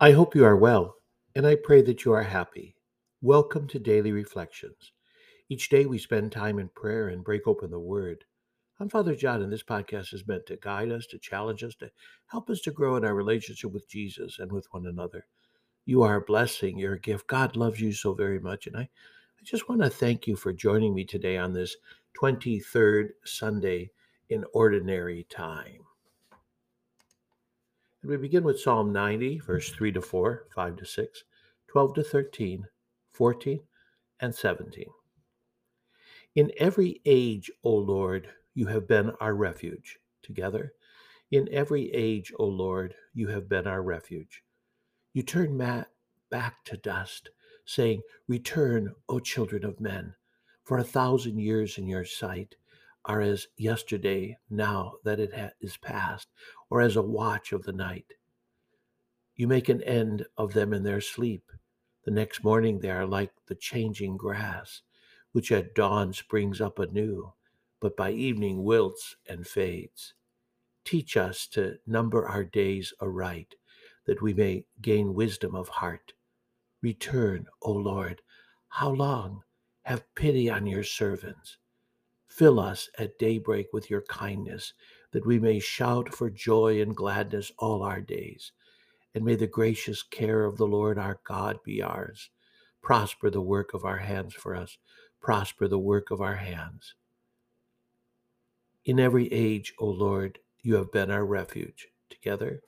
I hope you are well, and I pray that you are happy. Welcome to Daily Reflections. Each day we spend time in prayer and break open the Word. I'm Father John, and this podcast is meant to guide us, to challenge us, to help us to grow in our relationship with Jesus and with one another. You are a blessing, you're a gift. God loves you so very much, and I, I just want to thank you for joining me today on this 23rd Sunday in Ordinary Time. And we begin with Psalm 90, verse 3 to 4, 5 to 6, 12 to 13, 14, and 17. In every age, O Lord, you have been our refuge. Together, in every age, O Lord, you have been our refuge. You turn Matt back to dust, saying, Return, O children of men, for a thousand years in your sight are as yesterday now that it ha- is past, or as a watch of the night. You make an end of them in their sleep. The next morning they are like the changing grass, which at dawn springs up anew, but by evening wilts and fades. Teach us to number our days aright, that we may gain wisdom of heart. Return, O Lord, how long? Have pity on your servants. Fill us at daybreak with your kindness, that we may shout for joy and gladness all our days. And may the gracious care of the Lord our God be ours. Prosper the work of our hands for us. Prosper the work of our hands. In every age, O Lord, you have been our refuge. Together,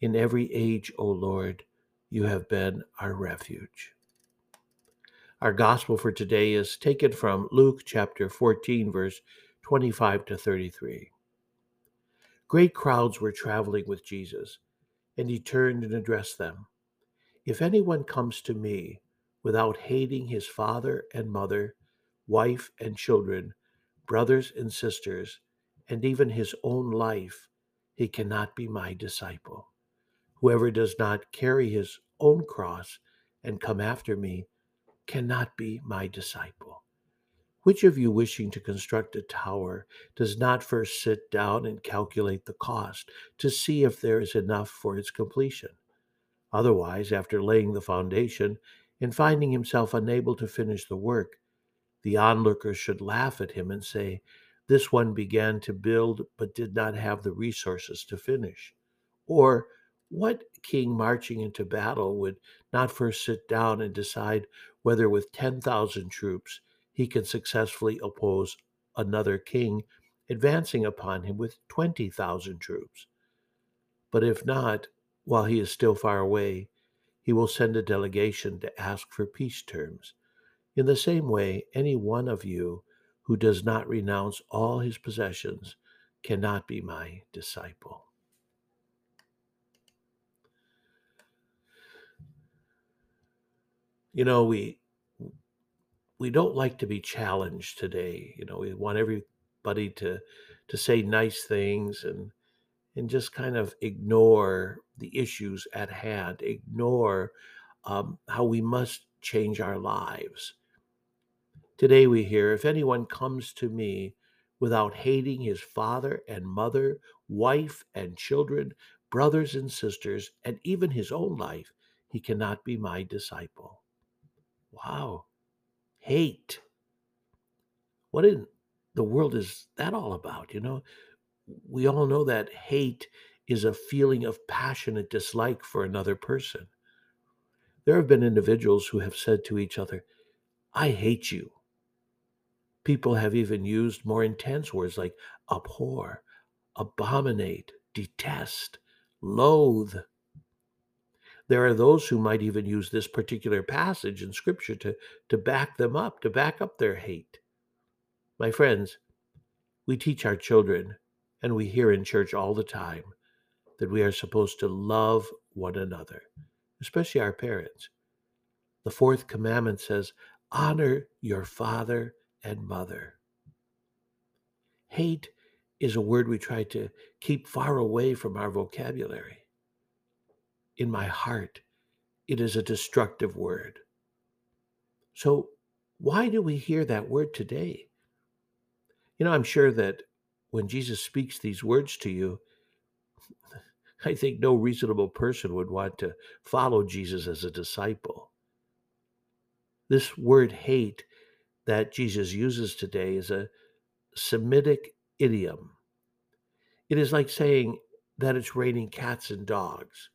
in every age, O Lord, you have been our refuge. Our gospel for today is taken from Luke chapter 14, verse 25 to 33. Great crowds were traveling with Jesus, and he turned and addressed them If anyone comes to me without hating his father and mother, wife and children, brothers and sisters, and even his own life, he cannot be my disciple. Whoever does not carry his own cross and come after me, cannot be my disciple. Which of you wishing to construct a tower does not first sit down and calculate the cost to see if there is enough for its completion? Otherwise, after laying the foundation and finding himself unable to finish the work, the onlookers should laugh at him and say, This one began to build but did not have the resources to finish. Or, what king marching into battle would not first sit down and decide whether with 10,000 troops he can successfully oppose another king advancing upon him with 20,000 troops? But if not, while he is still far away, he will send a delegation to ask for peace terms. In the same way, any one of you who does not renounce all his possessions cannot be my disciple. You know we we don't like to be challenged today you know we want everybody to to say nice things and and just kind of ignore the issues at hand ignore um, how we must change our lives. Today we hear if anyone comes to me without hating his father and mother wife and children brothers and sisters and even his own life he cannot be my disciple Wow. Hate. What in the world is that all about? You know, we all know that hate is a feeling of passionate dislike for another person. There have been individuals who have said to each other, I hate you. People have even used more intense words like abhor, abominate, detest, loathe. There are those who might even use this particular passage in Scripture to, to back them up, to back up their hate. My friends, we teach our children, and we hear in church all the time, that we are supposed to love one another, especially our parents. The fourth commandment says, Honor your father and mother. Hate is a word we try to keep far away from our vocabulary in my heart, it is a destructive word. So, why do we hear that word today? You know, I'm sure that when Jesus speaks these words to you, I think no reasonable person would want to follow Jesus as a disciple. This word hate that Jesus uses today is a Semitic idiom. It is like saying that it's raining cats and dogs.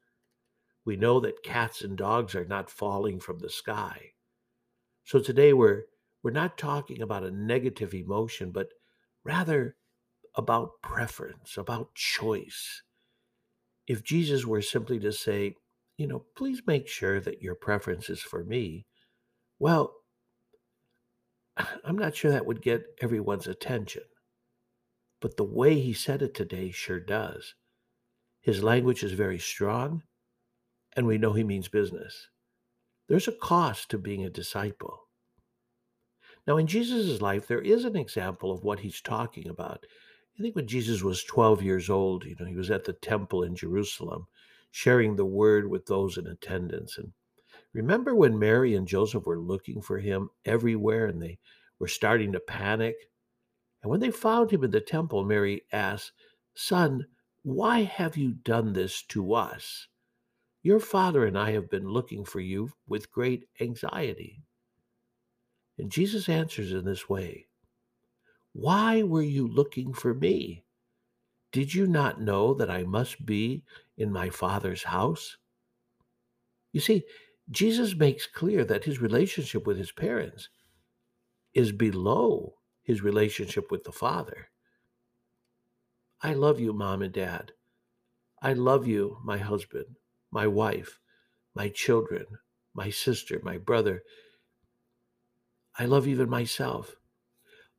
We know that cats and dogs are not falling from the sky. So today we're we're not talking about a negative emotion, but rather about preference, about choice. If Jesus were simply to say, you know, please make sure that your preference is for me, well, I'm not sure that would get everyone's attention. But the way he said it today sure does. His language is very strong, and we know he means business. There's a cost to being a disciple. Now, in Jesus' life, there is an example of what he's talking about. I think when Jesus was 12 years old, you know, he was at the temple in Jerusalem, sharing the word with those in attendance. And remember when Mary and Joseph were looking for him everywhere and they were starting to panic? And when they found him in the temple, Mary asked, Son, why have you done this to us? Your father and I have been looking for you with great anxiety. And Jesus answers in this way Why were you looking for me? Did you not know that I must be in my Father's house? You see, Jesus makes clear that his relationship with his parents is below his relationship with the Father. I love you, mom and dad. I love you, my husband, my wife, my children, my sister, my brother. I love even myself.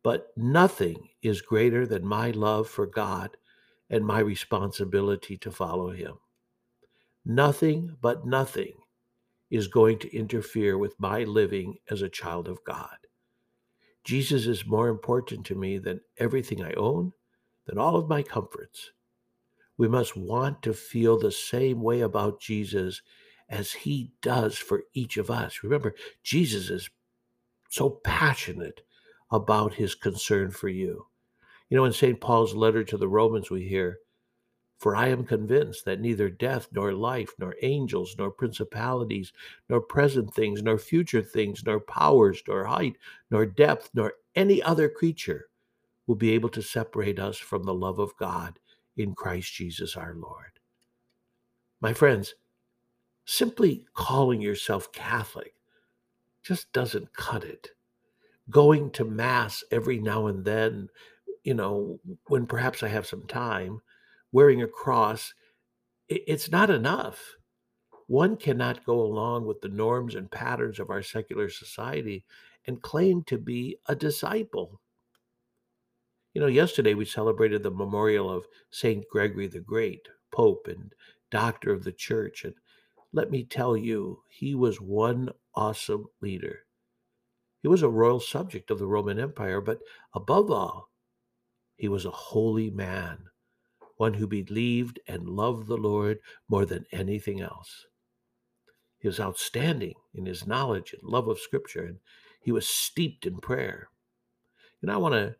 But nothing is greater than my love for God and my responsibility to follow Him. Nothing but nothing is going to interfere with my living as a child of God. Jesus is more important to me than everything I own, than all of my comforts. We must want to feel the same way about Jesus as he does for each of us. Remember, Jesus is so passionate about his concern for you. You know, in St. Paul's letter to the Romans, we hear, For I am convinced that neither death, nor life, nor angels, nor principalities, nor present things, nor future things, nor powers, nor height, nor depth, nor any other creature will be able to separate us from the love of God in Christ Jesus our Lord. My friends, simply calling yourself Catholic just doesn't cut it. Going to Mass every now and then, you know, when perhaps I have some time, wearing a cross, it's not enough. One cannot go along with the norms and patterns of our secular society and claim to be a disciple. You know, yesterday we celebrated the memorial of St. Gregory the Great, Pope and Doctor of the Church. And let me tell you, he was one awesome leader. He was a royal subject of the Roman Empire, but above all, he was a holy man, one who believed and loved the Lord more than anything else. He was outstanding in his knowledge and love of Scripture, and he was steeped in prayer. And I want to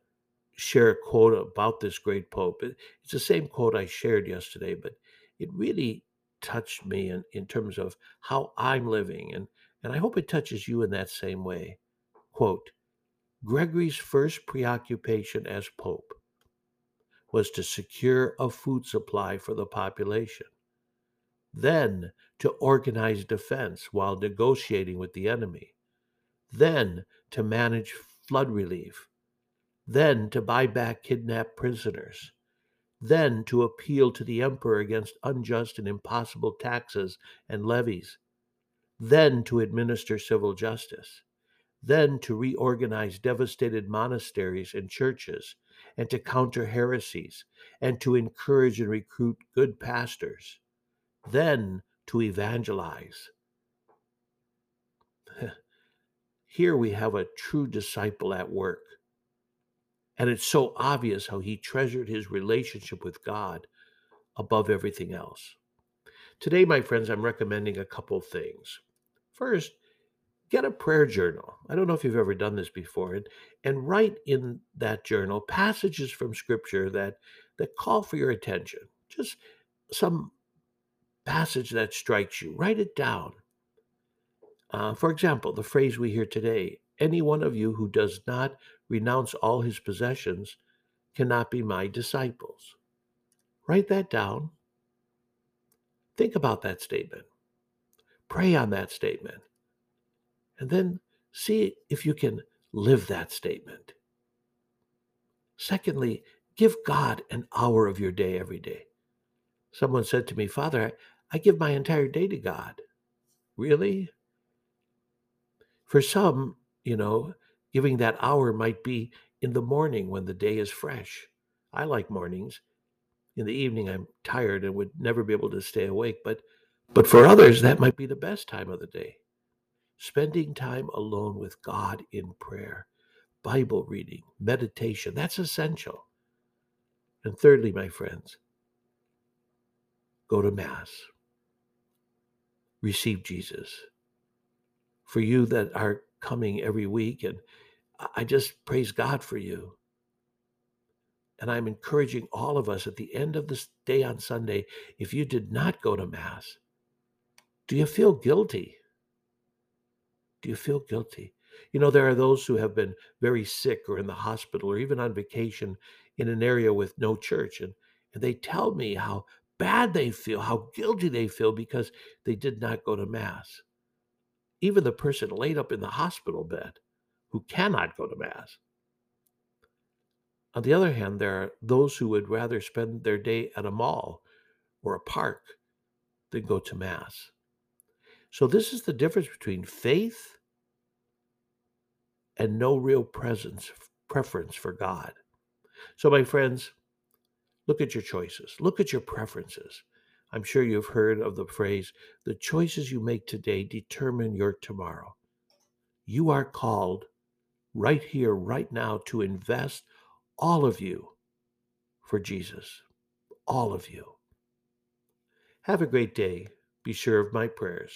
share a quote about this great pope. It's the same quote I shared yesterday, but it really touched me in, in terms of how I'm living, and, and I hope it touches you in that same way. Quote Gregory's first preoccupation as pope was to secure a food supply for the population, then to organize defense while negotiating with the enemy, then to manage flood relief, then to buy back kidnapped prisoners, then to appeal to the emperor against unjust and impossible taxes and levies, then to administer civil justice, then to reorganize devastated monasteries and churches, and to counter heresies, and to encourage and recruit good pastors, then to evangelize. Here we have a true disciple at work and it's so obvious how he treasured his relationship with God above everything else. Today, my friends, I'm recommending a couple of things. First, get a prayer journal. I don't know if you've ever done this before, and, and write in that journal passages from scripture that, that call for your attention. Just some passage that strikes you, write it down. Uh, for example, the phrase we hear today any one of you who does not renounce all his possessions cannot be my disciples. Write that down. Think about that statement. Pray on that statement. And then see if you can live that statement. Secondly, give God an hour of your day every day. Someone said to me, Father, I give my entire day to God. Really? For some, you know, giving that hour might be in the morning when the day is fresh. I like mornings. In the evening, I'm tired and would never be able to stay awake. But, but for others, that might be the best time of the day. Spending time alone with God in prayer, Bible reading, meditation, that's essential. And thirdly, my friends, go to Mass. Receive Jesus. For you that are coming every week, and I just praise God for you. And I'm encouraging all of us at the end of this day on Sunday if you did not go to Mass, do you feel guilty? Do you feel guilty? You know, there are those who have been very sick or in the hospital or even on vacation in an area with no church. And, and they tell me how bad they feel, how guilty they feel because they did not go to Mass. Even the person laid up in the hospital bed who cannot go to Mass. On the other hand, there are those who would rather spend their day at a mall or a park than go to Mass. So, this is the difference between faith and no real presence, preference for God. So, my friends, look at your choices, look at your preferences. I'm sure you've heard of the phrase, the choices you make today determine your tomorrow. You are called right here, right now, to invest all of you for Jesus. All of you. Have a great day. Be sure of my prayers.